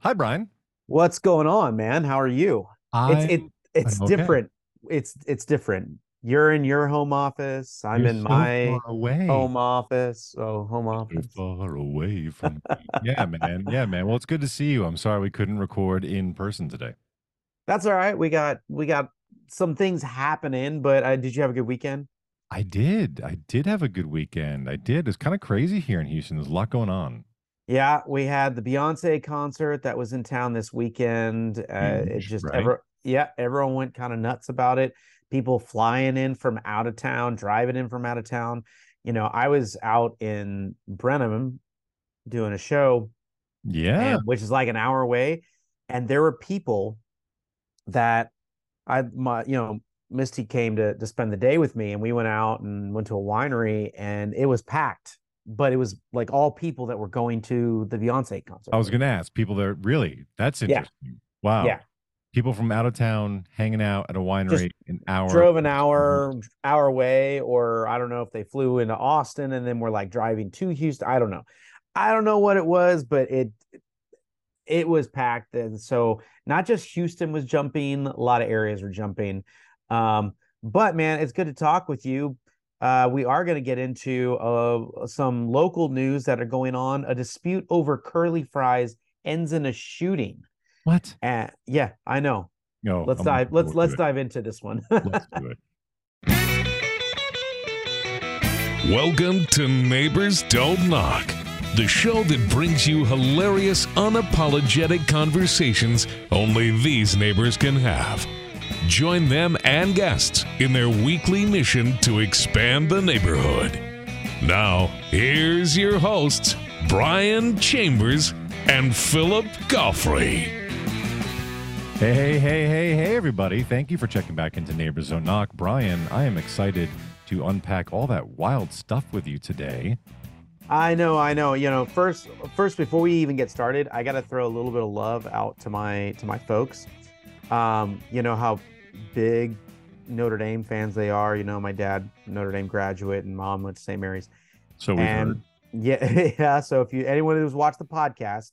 Hi, Brian. What's going on, man? How are you? I, It's it it's okay. different. It's it's different. You're in your home office. I'm You're in so my home office. Oh, home So office. far away from. Yeah, man. Yeah, man. Well, it's good to see you. I'm sorry we couldn't record in person today. That's all right. We got we got some things happening, but uh, did you have a good weekend? I did. I did have a good weekend. I did. It's kind of crazy here in Houston. There's a lot going on. Yeah, we had the Beyonce concert that was in town this weekend. Uh, it just right? ever yeah, everyone went kind of nuts about it. People flying in from out of town, driving in from out of town. You know, I was out in Brenham doing a show Yeah. and which is like an hour away. And there were people that I my you know, Misty came to to spend the day with me and we went out and went to a winery and it was packed, but it was like all people that were going to the Beyonce concert. I was going to ask people that Really? That's Yeah. interesting. Wow. Yeah. People from out of town hanging out at a winery an hour. drove an hour hour away or I don't know if they flew into Austin and then were like driving to Houston. I don't know. I don't know what it was, but it it was packed and so not just Houston was jumping, a lot of areas were jumping. Um but man, it's good to talk with you. Uh, we are going to get into uh, some local news that are going on. A dispute over curly fries ends in a shooting. What? And yeah, I know. No. Let's I'm dive. Let's let's dive into this one. Let's do it. Welcome to Neighbors Don't Knock, the show that brings you hilarious, unapologetic conversations only these neighbors can have. Join them and guests in their weekly mission to expand the neighborhood. Now, here's your hosts, Brian Chambers and Philip Goffrey. Hey, hey, hey, hey, hey, everybody. Thank you for checking back into Neighbors Don't Knock. Brian, I am excited to unpack all that wild stuff with you today. I know, I know. You know, first, first before we even get started, I got to throw a little bit of love out to my to my folks. Um, you know how big Notre Dame fans they are. You know, my dad Notre Dame graduate, and mom went to St. Mary's. So and heard. yeah, yeah. So if you anyone who's watched the podcast,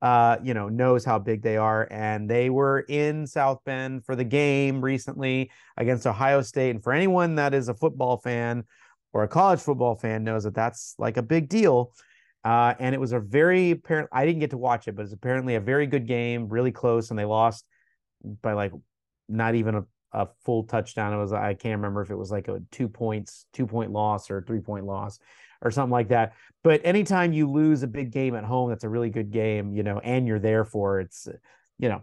uh, you know, knows how big they are, and they were in South Bend for the game recently against Ohio State. And for anyone that is a football fan or a college football fan, knows that that's like a big deal. Uh, and it was a very apparent. I didn't get to watch it, but it's apparently a very good game, really close, and they lost by like not even a, a full touchdown. It was I can't remember if it was like a two points, two point loss or three point loss or something like that. But anytime you lose a big game at home, that's a really good game, you know, and you're there for it's, you know,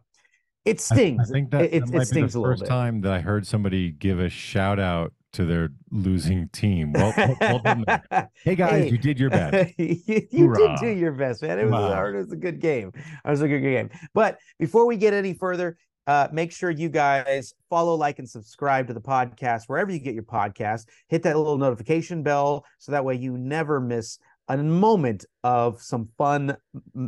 it I- stings. I, think that, it, that it stings the a little first bit. time that I heard somebody give a shout out to their losing team. Well, well, well. Hey guys, Hey. you did your best. you you did do your best, man. It was, Wow. a, it was a good game. It was a good game. But before we get any further, uh, make sure you guys follow, like, and subscribe to the podcast wherever you get your podcast. Hit that little notification bell so that way you never miss a moment of some fun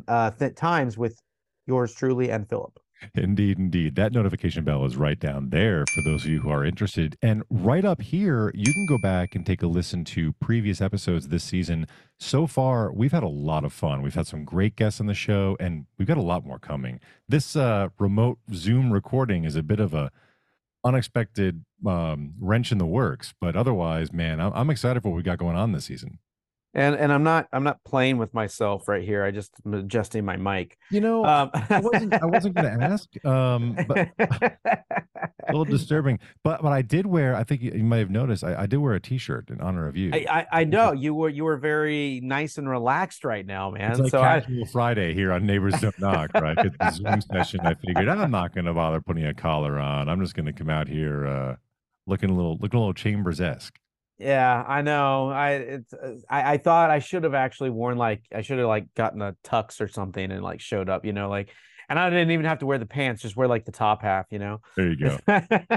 uh, th- times with yours truly and Philip. Indeed, indeed. That notification bell is right down there for those of you who are interested. And right up here, you can go back and take a listen to previous episodes this season. So far, we've had a lot of fun. We've had some great guests on the show, and we've got a lot more coming. This uh, remote Zoom recording is a bit of a unexpected um, wrench in the works, but otherwise, man, I'm, I'm excited for what we got going on this season. And and I'm not I'm not playing with myself right here. I just am adjusting my mic. You know, Um, I wasn't I wasn't going to ask, um, but a little disturbing. But but I did wear. I think you, you might have noticed. I, I did wear a T-shirt in honor of you. I, I I know you were you were very nice and relaxed right now, man. it's like so I, Friday here on Neighbors Don't Knock, right? It's the Zoom session. I figured I'm not going to bother putting a collar on. I'm just going to come out here uh, looking a little looking a little Chambers esque. Yeah, I know. I it's uh, I, I thought I should have actually worn like I should have like gotten a tux or something and like showed up, you know, like and I didn't even have to wear the pants, just wear like the top half, you know. There you go.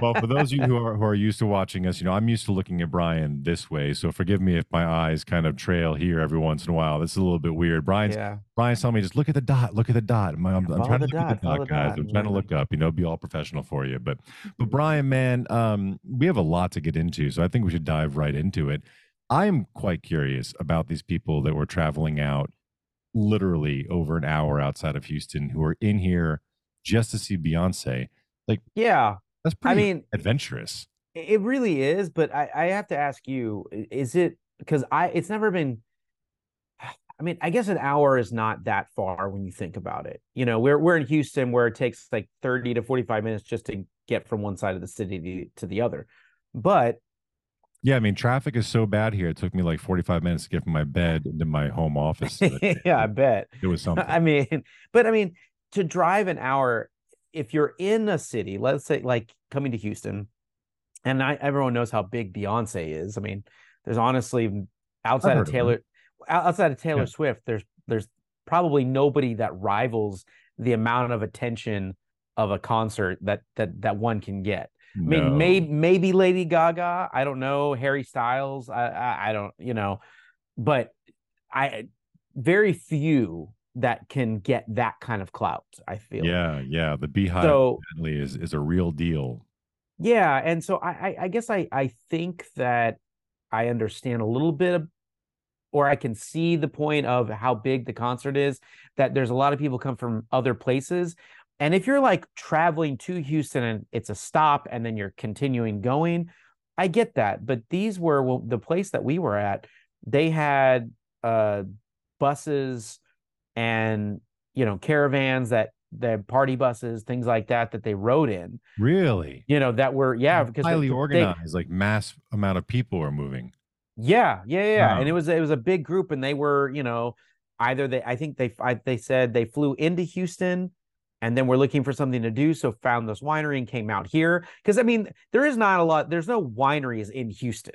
well, for those of you who are who are used to watching us, you know, I'm used to looking at Brian this way. So forgive me if my eyes kind of trail here every once in a while. This is a little bit weird. Brian's yeah. Brian's telling me just look at the dot, look at the dot. I'm, I'm, I'm trying to the look at the dot, the dot. I'm trying to look up, you know, be all professional for you. But but Brian, man, um, we have a lot to get into, so I think we should dive right into it. I'm quite curious about these people that were traveling out literally over an hour outside of Houston who are in here just to see Beyonce. Like, yeah, that's pretty I mean, adventurous. It really is, but I, I have to ask you: Is it because I? It's never been. I mean, I guess an hour is not that far when you think about it. You know, we're we're in Houston where it takes like thirty to forty five minutes just to get from one side of the city to, to the other. But yeah, I mean, traffic is so bad here. It took me like 45 minutes to get from my bed into my home office. yeah, I bet. It was something. I mean, but I mean, to drive an hour, if you're in a city, let's say like coming to Houston, and I, everyone knows how big Beyonce is. I mean, there's honestly outside of Taylor, of outside of Taylor yeah. Swift, there's there's probably nobody that rivals the amount of attention of a concert that that that one can get. No. I mean, maybe maybe Lady Gaga. I don't know. Harry Styles. I, I, I don't. You know, but I very few that can get that kind of clout. I feel. Yeah, yeah. The BeyHive so, is is a real deal. Yeah, and so I, I I guess I I think that I understand a little bit of or I can see the point of how big the concert is. That there's a lot of people come from other places, and if you're like traveling to Houston and it's a stop and then you're continuing going, I get that. But these were well, the place that we were at, they had uh, buses and, you know, caravans that the party buses, things like that, that they rode in. Really? You know, that were, yeah, because highly they, organized, they, like mass amount of people are moving. Yeah, yeah, yeah. Wow. And it was, it was a big group and they were, you know, either they, I think they, I, they said they flew into Houston and then we're looking for something to do. So found this winery and came out here. Because i mean there is not a lot there's no wineries in houston.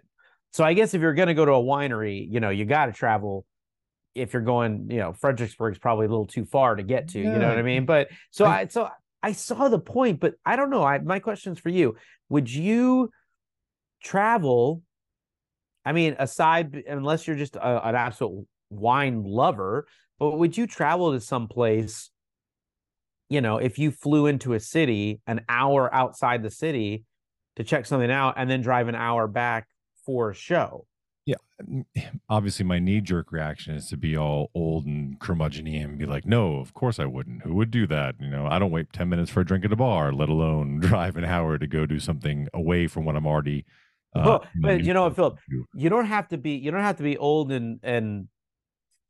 So i guess if you're going to go to a winery you know you got to travel if you're going you know fredericksburg's probably a little too far to get to yeah. you know what i mean? But so i, I so i saw the point but i don't know. I my question's for you. Would you travel i mean aside unless you're just a, an absolute wine lover but would you travel to some place you know, if you flew into a city an hour outside the city to check something out and then drive an hour back for a show. Yeah. Obviously, my knee jerk reaction is to be all old and curmudgeon and be like, no, of course I wouldn't. Who would do that? You know, I don't wait 10 minutes for a drink at a bar, let alone drive an hour to go do something away from what I'm already. Uh, well, but you know what, Philip, you don't have to be, you don't have to be old and, and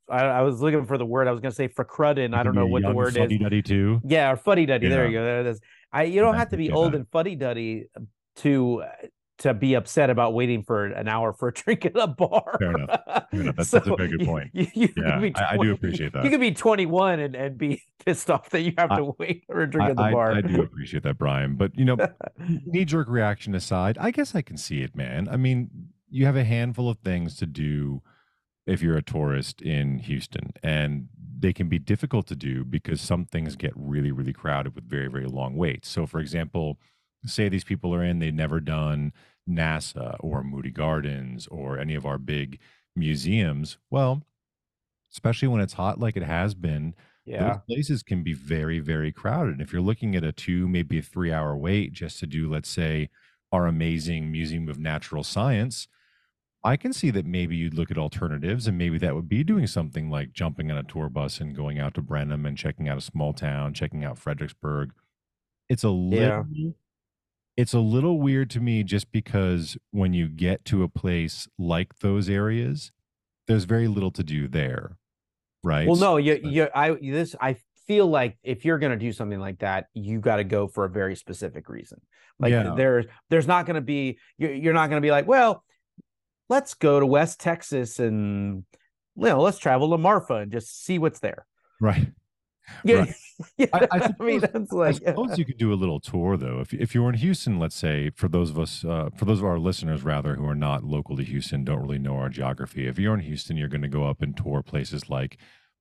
I, I, was looking for the word. I was going to say for fracrudden. I don't know what the word is. fuddy is. Duddy too. Yeah, or fuddy duddy. Yeah. There you go. There it is. I you don't have to be old and fuddy duddy uh, to uh, to be upset about waiting for an hour for a drink at a bar. Fair enough. Fair enough. That's, so that's, a very good point. You, you yeah, 20, I, I, do appreciate that. You could be 21 and, and be pissed off that you have to wait for a drink I, at the bar. I, do appreciate that, Brian. But you know, knee jerk reaction aside, I guess I can see it, man. I mean, you have a handful of things to do if you're a tourist in Houston. And they can be difficult to do because some things get really, really crowded with very, very long waits. So, for example, say these people are in, they've never done NASA or Moody Gardens or any of our big museums. Well, especially when it's hot like it has been, yeah. those places can be very, very crowded. And if you're looking at a two, maybe a three hour wait just to do, let's say, our amazing Museum of Natural Science, I can see that maybe you'd look at alternatives and maybe that would be doing something like jumping on a tour bus and going out to Brenham and checking out a small town, checking out Fredericksburg. It's a little yeah. it's a little weird to me just because when you get to a place like those areas, there's very little to do there. Right? Well, no, you you I this I feel like if you're going to do something like that, you got to go for a very specific reason. Like yeah. there's there's not going to be you're, you're not going to be like, well, let's go to West Texas and you know, let's travel to Marfa and just see what's there. Right. Yeah. Right. yeah. I, I, suppose, I, mean, that's like, I suppose you could do a little tour though. If if you were in Houston, let's say, for those of us, uh, for those of our listeners rather, who are not local to Houston, don't really know our geography. If you're in Houston, you're going to go up and tour places like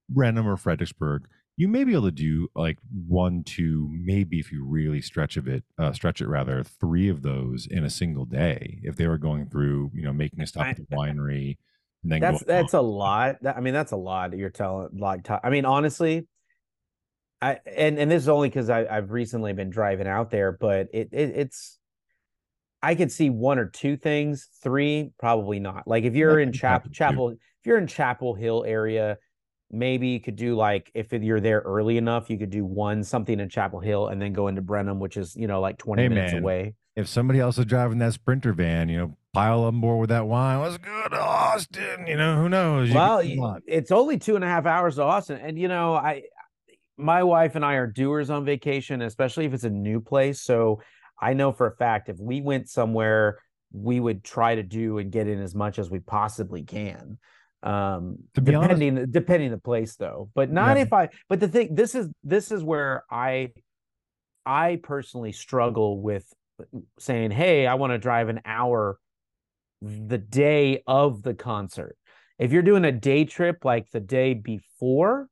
Brenham or Fredericksburg you may be able to do like one, two, maybe if you really stretch of it, uh, stretch it rather, three of those in a single day. If they were going through, you know, making a stop at the winery, and then that's that's a lot. I mean, that's a lot. You're telling like, I mean, honestly, I and and this is only because I've recently been driving out there, but it, it it's I could see one or two things, three probably not. Like if you're in Chapel Chapel, if you're in Chappell Hill area maybe you could do like if you're there early enough, you could do one something in Chappell Hill and then go into Brenham, which is you know like 20 Hey, minutes man. away. If somebody else is driving that Sprinter van, you know, pile on board with that wine. What's good, Austin? You know, who knows? You well, it's only two and a half hours to Austin, and you know, I, my wife and I are doers on vacation, especially if it's a new place. So I know for a fact if we went somewhere, we would try to do and get in as much as we possibly can. Um, To be honest- depending depending the place though, but not Yeah. if I. But the thing, this is this is where I, I personally struggle with saying, "Hey, I want to drive an hour." the day of the concert. If you're doing a day trip like the day before,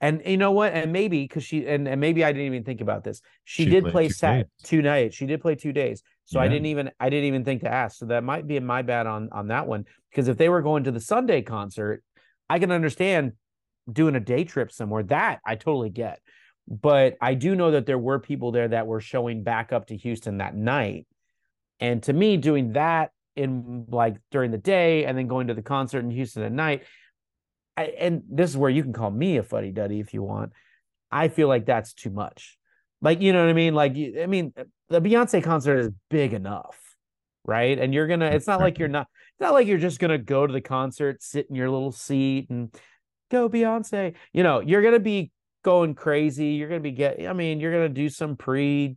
and you know what, and maybe because she and, and maybe I didn't even think about this. She, She did play sat two nights. She did play two days. So I didn't even I didn't even think to ask. So that might be my bad on on that one. Because if they were going to the Sunday concert, I can understand doing a day trip somewhere. That I totally get. But I do know that there were people there that were showing back up to Houston that night. And to me, doing that in like during the day and then going to the concert in Houston at night, I, and this is where you can call me a fuddy duddy if you want. I feel like that's too much. Like, you know what I mean? Like, I mean, the Beyonce concert is big enough, right? And you're gonna, it's not like you're not, it's not like you're just gonna go to the concert, sit in your little seat and go Beyonce. You know, you're gonna be going crazy. You're gonna be get, I mean, you're gonna do some pre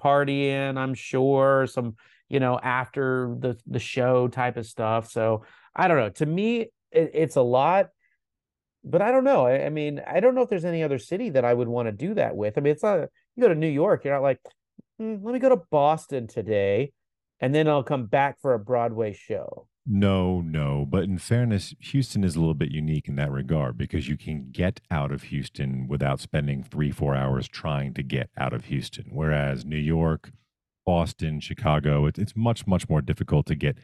partying, I'm sure, some, you know, after the the show type of stuff. So I don't know. To me, it, it's a lot but I don't know. I, I mean, I don't know if there's any other city that I would want to do that with. I mean, it's not you go to New York, you're not like, "Hmm, let me go to Boston today, and then I'll come back for a Broadway show. No, no. But in fairness, Houston is a little bit unique in that regard because you can get out of Houston without spending three, four hours trying to get out of Houston. Whereas New York, Boston, Chicago, it, it's much, much more difficult to get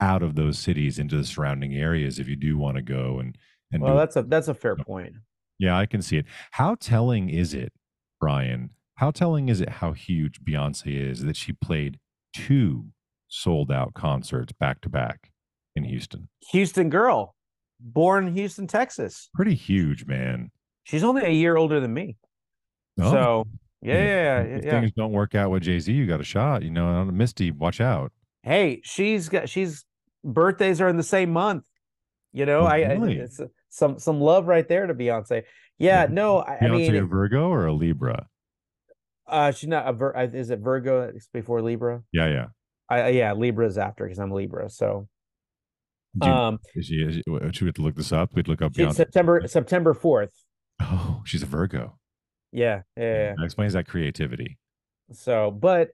out of those cities into the surrounding areas if you do want to go and Well, that's a that's a fair point. Yeah, I can see it. How telling is it, Brian? How telling is it how huge Beyonce is that she played two sold out concerts back to back in Houston? Houston girl, born in Houston, Texas. Pretty huge, man. She's only a year older than me. Oh, So yeah, yeah, yeah, things don't work out with Jay Z, you got a shot. You know, Misty, watch out. Hey, she's got she's birthdays are in the same month. You know, Oh, I, I really? it's some some love right there to Beyonce. Yeah, no, I, I Beyonce mean, a Virgo or a Libra? Uh, she's not a Vir- uh, is it Virgo before Libra? Yeah, yeah. I I- yeah, Libra's after because I'm Libra. So you- um, is she, is she, should we have to look this up? We'd look up Beyonce. September September fourth. Oh, she's a Virgo. Yeah, yeah, yeah. That explains that creativity. So, but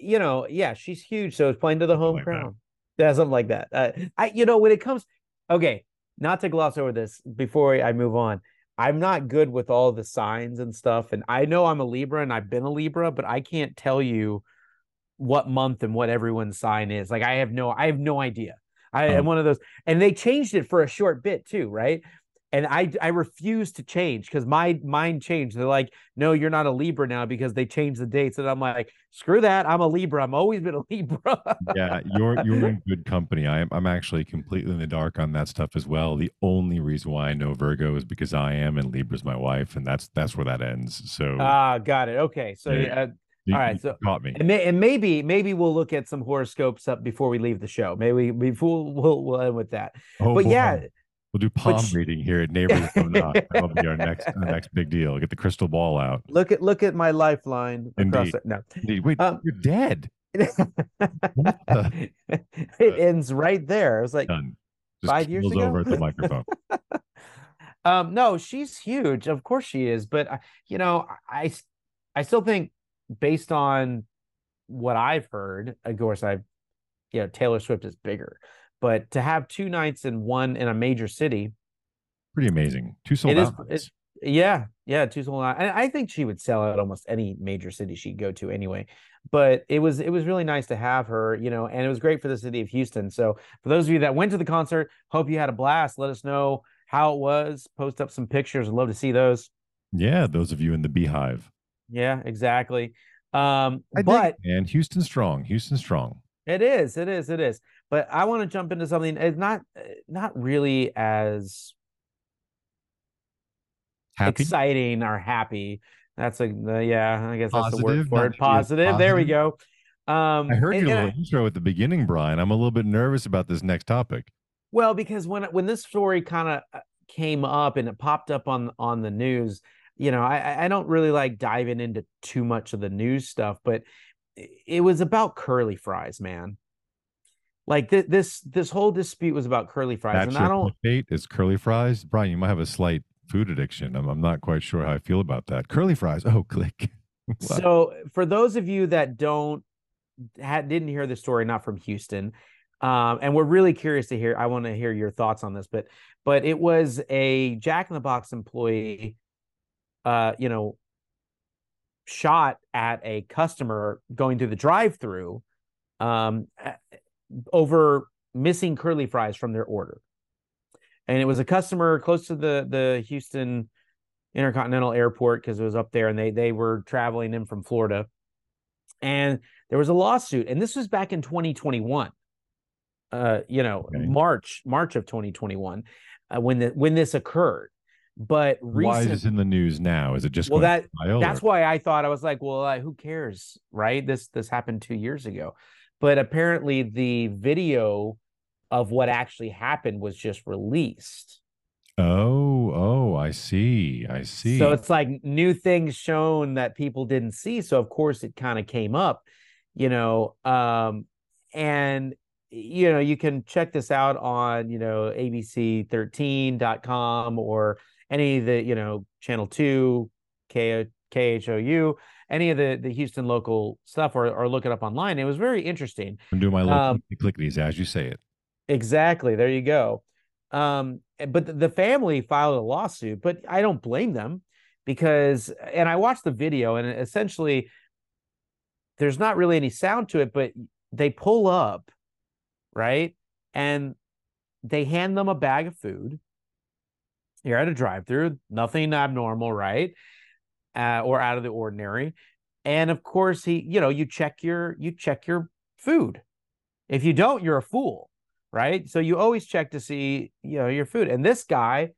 you know, yeah, she's huge. So it's playing to the home like that. crowd. Yeah, something like that. Uh, I you know when it comes, okay, not to gloss over this before I move on. I'm not good with all the signs and stuff, and I know I'm a Libra and I've been a Libra, but I can't tell you what month and what everyone's sign is. Like I have no, I have no idea. I am Oh. one of those, and they changed it for a short bit too, right? And I I refuse to change because my mind changed. They're like, no, you're not a Libra now because they changed the dates, and I'm like, screw that. I'm a Libra. I'm always been a Libra. yeah, you're you're in good company. I'm I'm actually completely in the dark on that stuff as well. The only reason why I know Virgo is because I am and Libra's my wife, and that's that's where that ends. So Ah, got it. Okay, so Yeah. uh, you, all right, so- caught me. and, may, and maybe maybe we'll look at some horoscopes up before we leave the show. Maybe we we'll we'll, we'll end with that. Oh, but boy. yeah, we'll do palm sh- reading here at Neighbors Don't Knock. That'll be our next our next big deal. Get the crystal ball out. look at look at my lifeline across Indeed. it. No, Indeed. Wait, Um, you're dead. it ends right there. I was like, Done. Just Five years ago? over at the microphone. um, no, she's huge. Of course she is, but I- you know, I I still think based on what I've heard, of course, I've you know Taylor Swift is bigger, but to have two nights in one in a major city, Pretty amazing. Two sold it is. out. It's, yeah, yeah, two sold out. And I think she would sell out almost any major city she'd go to anyway. But it was it was really nice to have her, you know, and it was great for the city of Houston. So for those of you that went to the concert, hope you had a blast. Let us know how it was. Post up some pictures. I'd love to see those. Yeah, those of you in the BeyHive. Yeah, exactly. Um, I but and Houston strong. Houston strong. It is, it is, it is. But I want to jump into something. It's not, uh, not really as Happy? exciting or happy. That's a uh, yeah, I guess that's the word Positive, for it. sure. Positive. There we go. Um, I heard and- your and I- intro at the beginning, Brian. I'm a little bit nervous about this next topic. Well, because when when this story kind of came up and it popped up on on the news, you know, I- I don't really like diving into too much of the news stuff, but it was about curly fries, man. Like th- this this whole dispute was about curly fries, That's and I don't. clickbait is curly fries. Brian, you might have a slight food addiction. I'm, I'm not quite sure how I feel about that. Curly fries. Oh, click. Wow. So for those of you that don't had didn't hear the story, not from Houston, um, and we're really curious to hear. I want to hear your thoughts on this, but but it was a Jack in the Box employee, uh, you know, shot at a customer going through the drive-through, um, over missing curly fries from their order, and it was a customer close to the the Houston Intercontinental Airport because it was up there, and they they were traveling in from Florida, and there was a lawsuit, and this was back in 2021. Uh, you know, Okay. March March of 2021, uh, when the when this occurred. But Why is recent, this in the news now? Is it just well, that that's or- why I thought I was like, well, uh, who cares, right? This this happened two years ago, but apparently the video of what actually happened was just released. Oh, oh, I see. I see. So it's like new things shown that people didn't see. So of course it kind of came up, you know. Um, and you know, you can check this out on, you know, abc13.com or any of the, you know, channel two, K KHOU, any of the the Houston local stuff or or look it up online. It was very interesting. I'm doing my little um, clickities as you say it. Exactly. There you go. Um, but the- family filed a lawsuit, but I don't blame them because, and I watched the video and essentially there's not really any sound to it, but they pull up, right? And they hand them a bag of food. You're at a drive through, nothing abnormal, right? Uh, or out of the ordinary. And of course, he, you know, you check your, you check your food. If you don't, you're a fool right? So you always check to see, you know, your food. And this guy,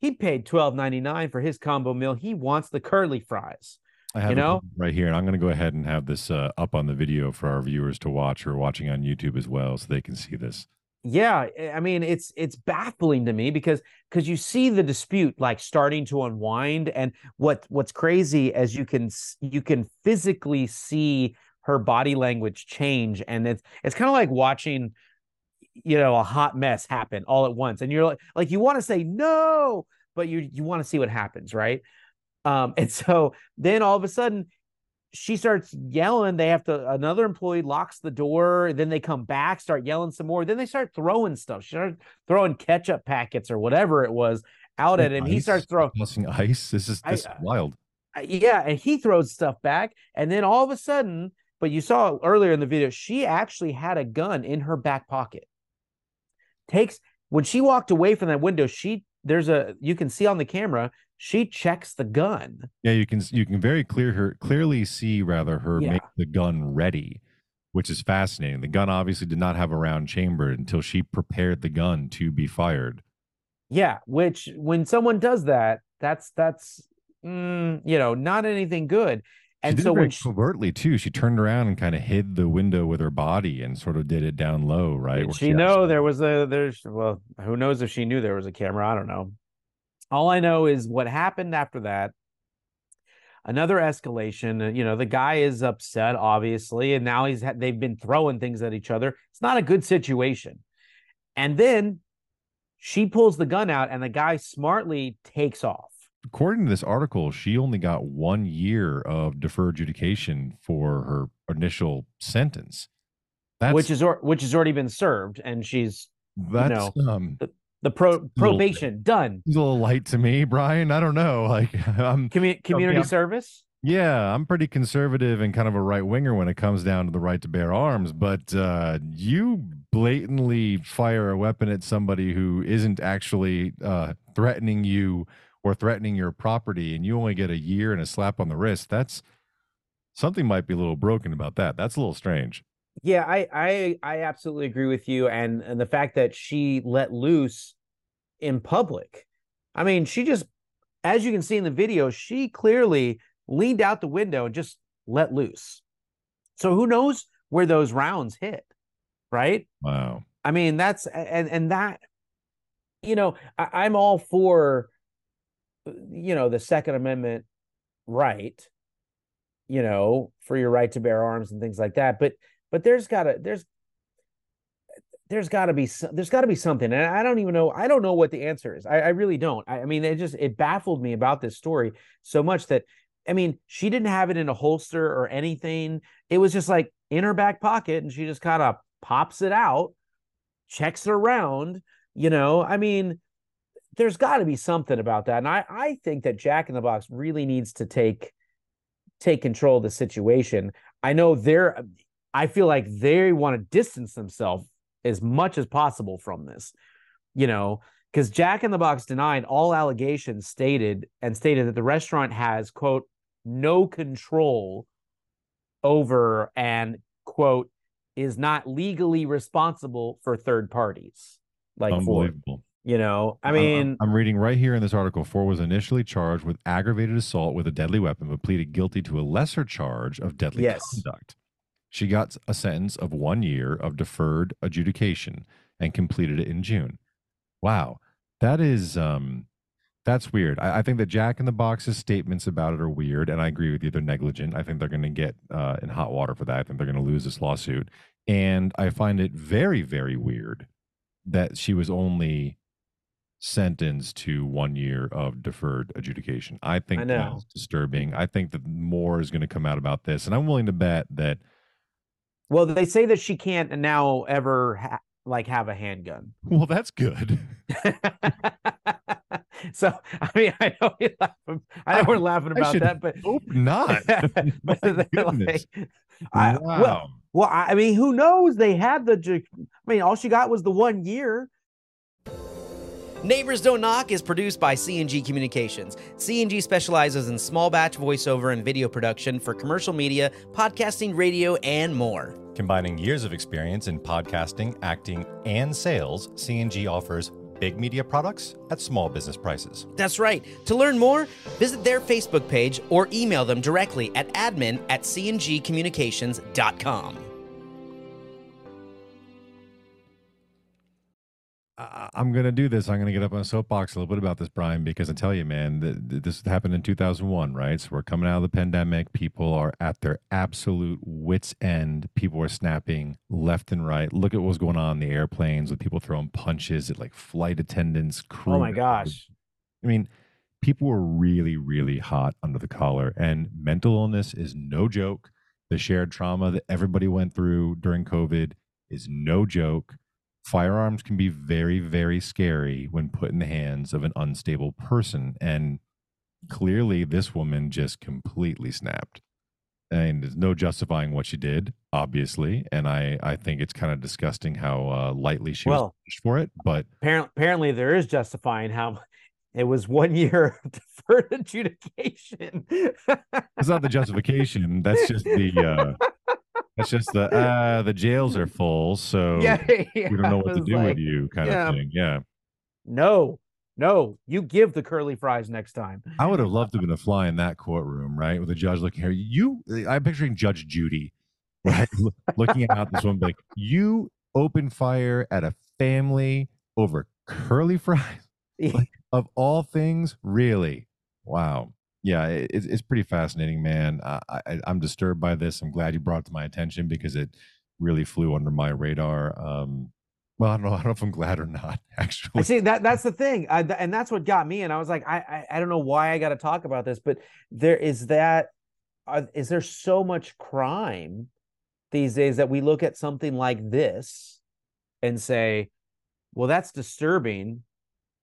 he paid twelve ninety nine for his combo meal. He wants the curly fries. I have you it know? right here, and I'm going to go ahead and have this uh, up on the video for our viewers to watch or watching on YouTube as well, so they can see this. Yeah, I- I mean, it's it's baffling to me because because you see the dispute like starting to unwind, and what what's crazy as you can you can physically see her body language change, and it's it's kind of like watching you know a hot mess happen all at once and you're like like you want to say no but you you want to see what happens right? Um and so then all of a sudden she starts yelling they have to another employee locks the door then they come back start yelling some more then they start throwing stuff she started throwing ketchup packets or whatever it was out at him he starts throwing Tossing ice. This is I- this is wild. uh, yeah, and he throws stuff back, and then all of a sudden, but you saw earlier in the video, she actually had a gun in her back pocket. Takes when she walked away from that window, she there's a you can see on the camera, she checks the gun. Yeah, you can you can very clear her clearly see rather her Yeah. make the gun ready, which is fascinating. The gun obviously did not have a round chamber until she prepared the gun to be fired. Yeah, which when someone does that, that's that's mm, you know not anything good. She And so very when she, covertly too. She turned around and kind of hid the window with her body and sort of did it down low, right? Did where she know actually- there was a there's well, who knows if she knew there was a camera? I don't know. All I know is what happened after that. Another escalation. uh, You know, the guy is upset, obviously, and now he's they've been throwing things at each other. It's not a good situation. And then she pulls the gun out, and the guy smartly takes off. According to this article, she only got one year of deferred adjudication for her initial sentence. That's which is or, which has already been served, and she's that's um the pro probation done. a little light to me, Brian. I don't know. Like I'm Commu- community I'm- service. yeah, I'm pretty conservative and kind of a right winger when it comes down to the right to bear arms, but uh you blatantly fire a weapon at somebody who isn't actually uh threatening you or threatening your property and you only get a year and a slap on the wrist. That's something might be a little broken about that. That's a little strange. Yeah, I I I absolutely agree with you, and and the fact that she let loose in public. I mean, she just as you can see in the video, she clearly leaned out the window and just let loose. So who knows where those rounds hit, right? Wow. I mean, that's and and that, you know, I, I'm all for, you know, the Second Amendment right, you know, for your right to bear arms and things like that. But but there's gotta there's there's got to be there's got to be something and i don't even know i don't know what the answer is i, I really don't I, I, mean it just it baffled me about this story so much that i mean she didn't have it in a holster or anything it was just like in her back pocket and she just kind of pops it out checks around you know i mean there's got to be something about that and i i think that jack in the box really needs to take take control of the situation i know they're um, i feel like they want to distance themselves as much as possible from this, you know, because Jack in the Box denied all allegations stated and stated that the restaurant has, quote, no control over and, quote, is not legally responsible for third parties. Like. For, you know, I mean, I'm, I'm, reading right here in this article. Ford was initially charged with aggravated assault with a deadly weapon, but pleaded guilty to a lesser charge of deadly yes. conduct. She got a sentence of one year of deferred adjudication and completed it in June. Wow. That is um that's weird. I, I think that Jack in the Box's statements about it are weird, and I agree with you. They're negligent. I think they're going to get uh, in hot water for that. I think they're going to lose this lawsuit, and I find it very, very weird that she was only sentenced to one year of deferred adjudication. I think I that's disturbing. I think that more is going to come out about this, and I'm willing to bet that well, they say that she can't now ever ha- like have a handgun. Well, that's good. so I mean, I know we laugh, um, I know we're laughing about that, but hope not. but like, I, wow. Well, well, I mean, who knows? They had the. I mean, all she got was the one year. Neighbors Don't Knock is produced by C&G Communications. C&G specializes in small batch voiceover and video production for commercial media, podcasting, radio, and more. Combining years of experience in podcasting, acting, and sales, C&G offers big media products at small business prices. That's right. To learn more, visit their Facebook page or email them directly at admin at cngcommunications.com. I'm going to do this. I'm going to get up on a soapbox a little bit about this, Brian, because I tell you, man, this happened in 2001, right? So we're coming out of the pandemic. People are at their absolute wits' end. People are snapping left and right. Look at what's going on in the airplanes with people throwing punches at like flight attendants. Crew oh my gosh! I mean, people were really, really hot under the collar, and mental illness is no joke. The shared trauma that everybody went through during COVID is no joke firearms can be very, very scary when put in the hands of an unstable person. And clearly, this woman just completely snapped. And there's no justifying what she did, obviously. And I, I think it's kind of disgusting how uh, lightly she well, was for it. But apparently, apparently, there is justifying how it was one year of deferred adjudication. it's not the justification. That's just the uh, it's just the uh the jails are full, so yeah, yeah we don't know what to do like, with you, kind yeah. of thing. Yeah. No, no, you give the curly fries next time. I would have loved to have been a fly in that courtroom, right? With the judge looking here. You I'm picturing Judge Judy, right? looking at this one like, you open fire at a family over curly fries. Like, of all things, really. Wow yeah, it, it's pretty fascinating, man. I, I, I'm disturbed by this. I'm glad you brought it to my attention because it really flew under my radar. Um, well, I don't know. I don't know if I'm glad or not. Actually, I see that that's the thing, I, and that's what got me. And I was like, I I, I don't know why I got to talk about this, but there is that. Uh, is there so much crime these days that we look at something like this and say, well, that's disturbing,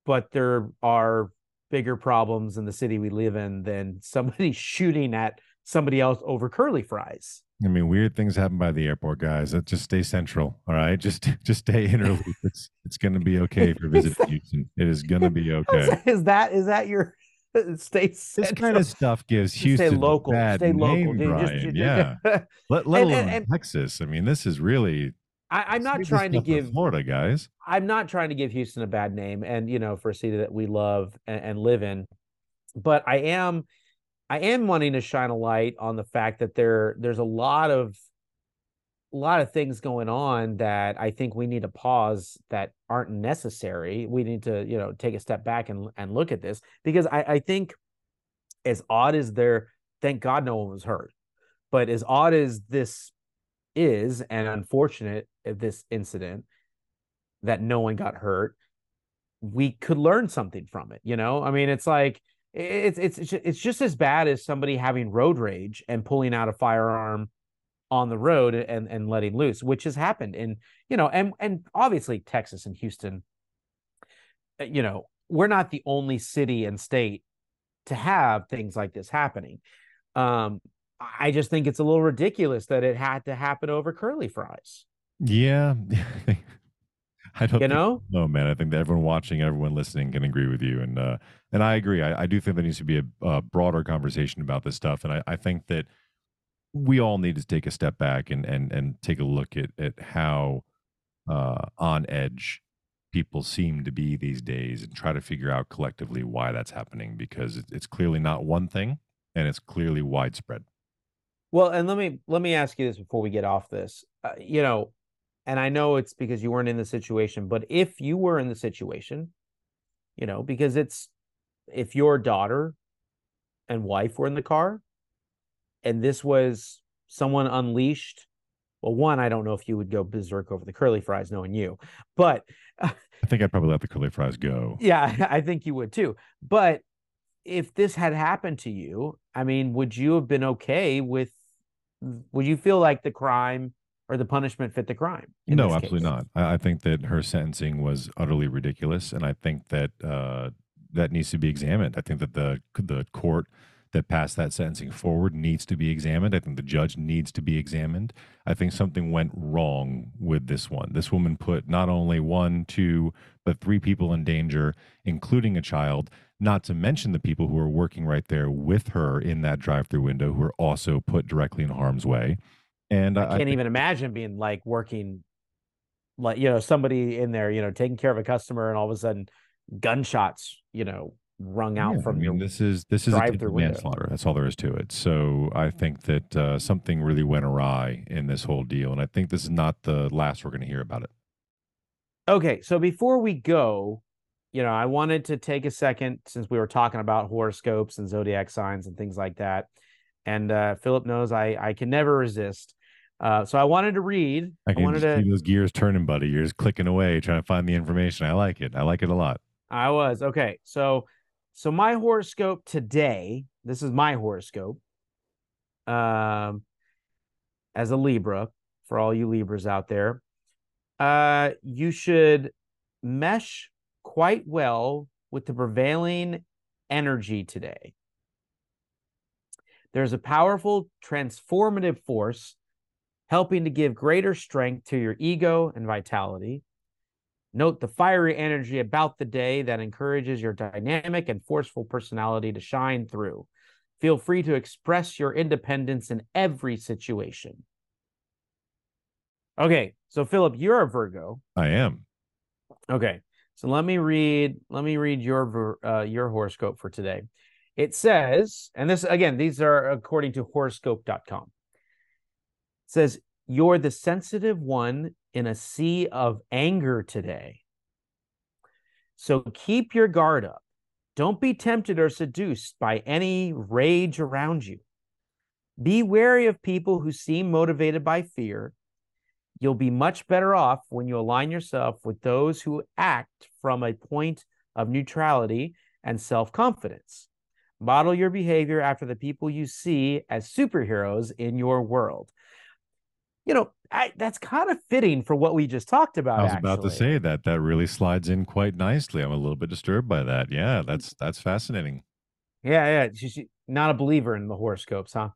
but there are bigger problems in the city we live in than somebody shooting at somebody else over curly fries. I mean, weird things happen by the airport, guys. Just stay central, all right. Just just stay Inner Loop. It's it's going to be okay if you're visiting Houston. It is going to be okay. Is that is that your uh, stay central? This kind of stuff gives Houston stay local. bad stay name, local. Brian. Just, yeah, let, let and, alone and, and, Texas. I mean, this is really I, am not trying to give Florida guys. I'm not trying to give Houston a bad name, and you know, for a city that we love and, and live in, but I am I am wanting to shine a light on the fact that there there's a lot of a lot of things going on that I think we need to pause that aren't necessary. We need to, you know, take a step back and and look at this because I, I think as odd as there, thank God no one was hurt. But as odd as this is and unfortunate at this incident that no one got hurt, we could learn something from it. You know, I mean, it's like it's it's it's just as bad as somebody having road rage and pulling out a firearm on the road and and letting loose, which has happened in you know, and and obviously Texas and Houston, uh, you know, we're not the only city and state to have things like this happening. Um, I just think it's a little ridiculous that it had to happen over curly fries. Yeah. I don't you think, know no man. I think that everyone watching, everyone listening can agree with you, and uh, and I agree. I, I do think there needs to be a, a broader conversation about this stuff, and I, I think that we all need to take a step back and and and take a look at at how uh, on edge people seem to be these days, and try to figure out collectively why that's happening because it's clearly not one thing, and it's clearly widespread. Well, and let me let me ask you this before we get off this. Uh, you know, and I know it's because you weren't in the situation, but if you were in the situation, you know, because it's if your daughter and wife were in the car, and this was someone unleashed well one i don't know if you would go berserk over the curly fries knowing you but i think i'd probably let the curly fries go yeah i think you would too but if this had happened to you i mean would you have been okay with would you feel like the crime or the punishment fit the crime no absolutely case? not I, think that her sentencing was utterly ridiculous and i think that uh, that needs to be examined i think that the the court that passed that sentencing forward needs to be examined. I think the judge needs to be examined. I think something went wrong with this one. This woman put not only one, two, but three people in danger, including a child, not to mention the people who were working right there with her in that drive through window who were also put directly in harm's way. And I can't I think, even imagine being like working like you know somebody in there you know taking care of a customer and all of a sudden gunshots you know wrung out yeah, from I mean, this is this is a manslaughter. That's all there is to it. So I think that uh, something really went awry in this whole deal, and I think this is not the last we're going to hear about it. Okay, so before we go, you know, I wanted to take a second since we were talking about horoscopes and zodiac signs and things like that, and uh, Philip knows I I can never resist. Uh, so I wanted to read. I can I wanted to see those gears turning, buddy. You're just clicking away, trying to find the information. I like it. I like it a lot. I was okay. So so my horoscope today, this is my horoscope. Um as a Libra, for all you Libras out there. Uh you should mesh quite well with the prevailing energy today. There's a powerful transformative force helping to give greater strength to your ego and vitality. Note the fiery energy about the day that encourages your dynamic and forceful personality to shine through. Feel free to express your independence in every situation. Okay, so Philip, you're a Virgo. I am. Okay, so let me read. Let me read your uh, your horoscope for today. It says, and this again, these are according to horoscope.com. It says you're the sensitive one in a sea of anger today. So keep your guard up. Don't be tempted or seduced by any rage around you. Be wary of people who seem motivated by fear. You'll be much better off when you align yourself with those who act from a point of neutrality and self confidence. Model your behavior after the people you see as superheroes in your world you know, I, that's kind of fitting for what we just talked about. I was actually. about to say that that really slides in quite nicely. I'm a little bit disturbed by that. Yeah, that's that's fascinating. Yeah, yeah. She's not a believer in the horoscopes, huh?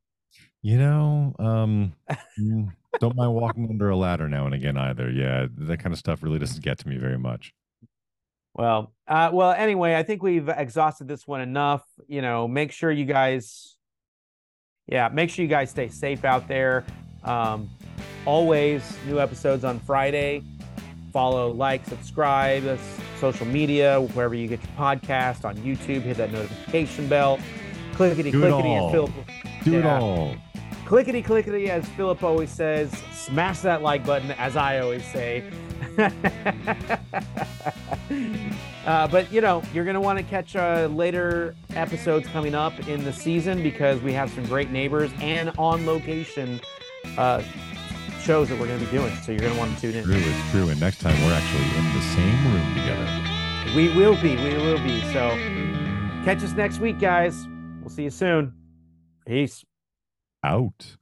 You know, um, mm, don't mind walking under a ladder now and again either. Yeah, that kind of stuff really doesn't get to me very much. Well, uh, well. Anyway, I think we've exhausted this one enough. You know, make sure you guys, yeah, make sure you guys stay safe out there. Um, always new episodes on Friday. Follow, like, subscribe, social media, wherever you get your podcast on YouTube. Hit that notification bell. Clickety clickety, as Philip. Do it all. Clickety clickety, as Philip always says. Smash that like button, as I always say. uh, but you know, you're gonna want to catch uh, later episodes coming up in the season because we have some great neighbors and on location uh, shows that we're gonna be doing. So you're gonna want to tune in. True, it's true. And next time we're actually in the same room together. We will be. We will be. So catch us next week, guys. We'll see you soon. Peace. Out.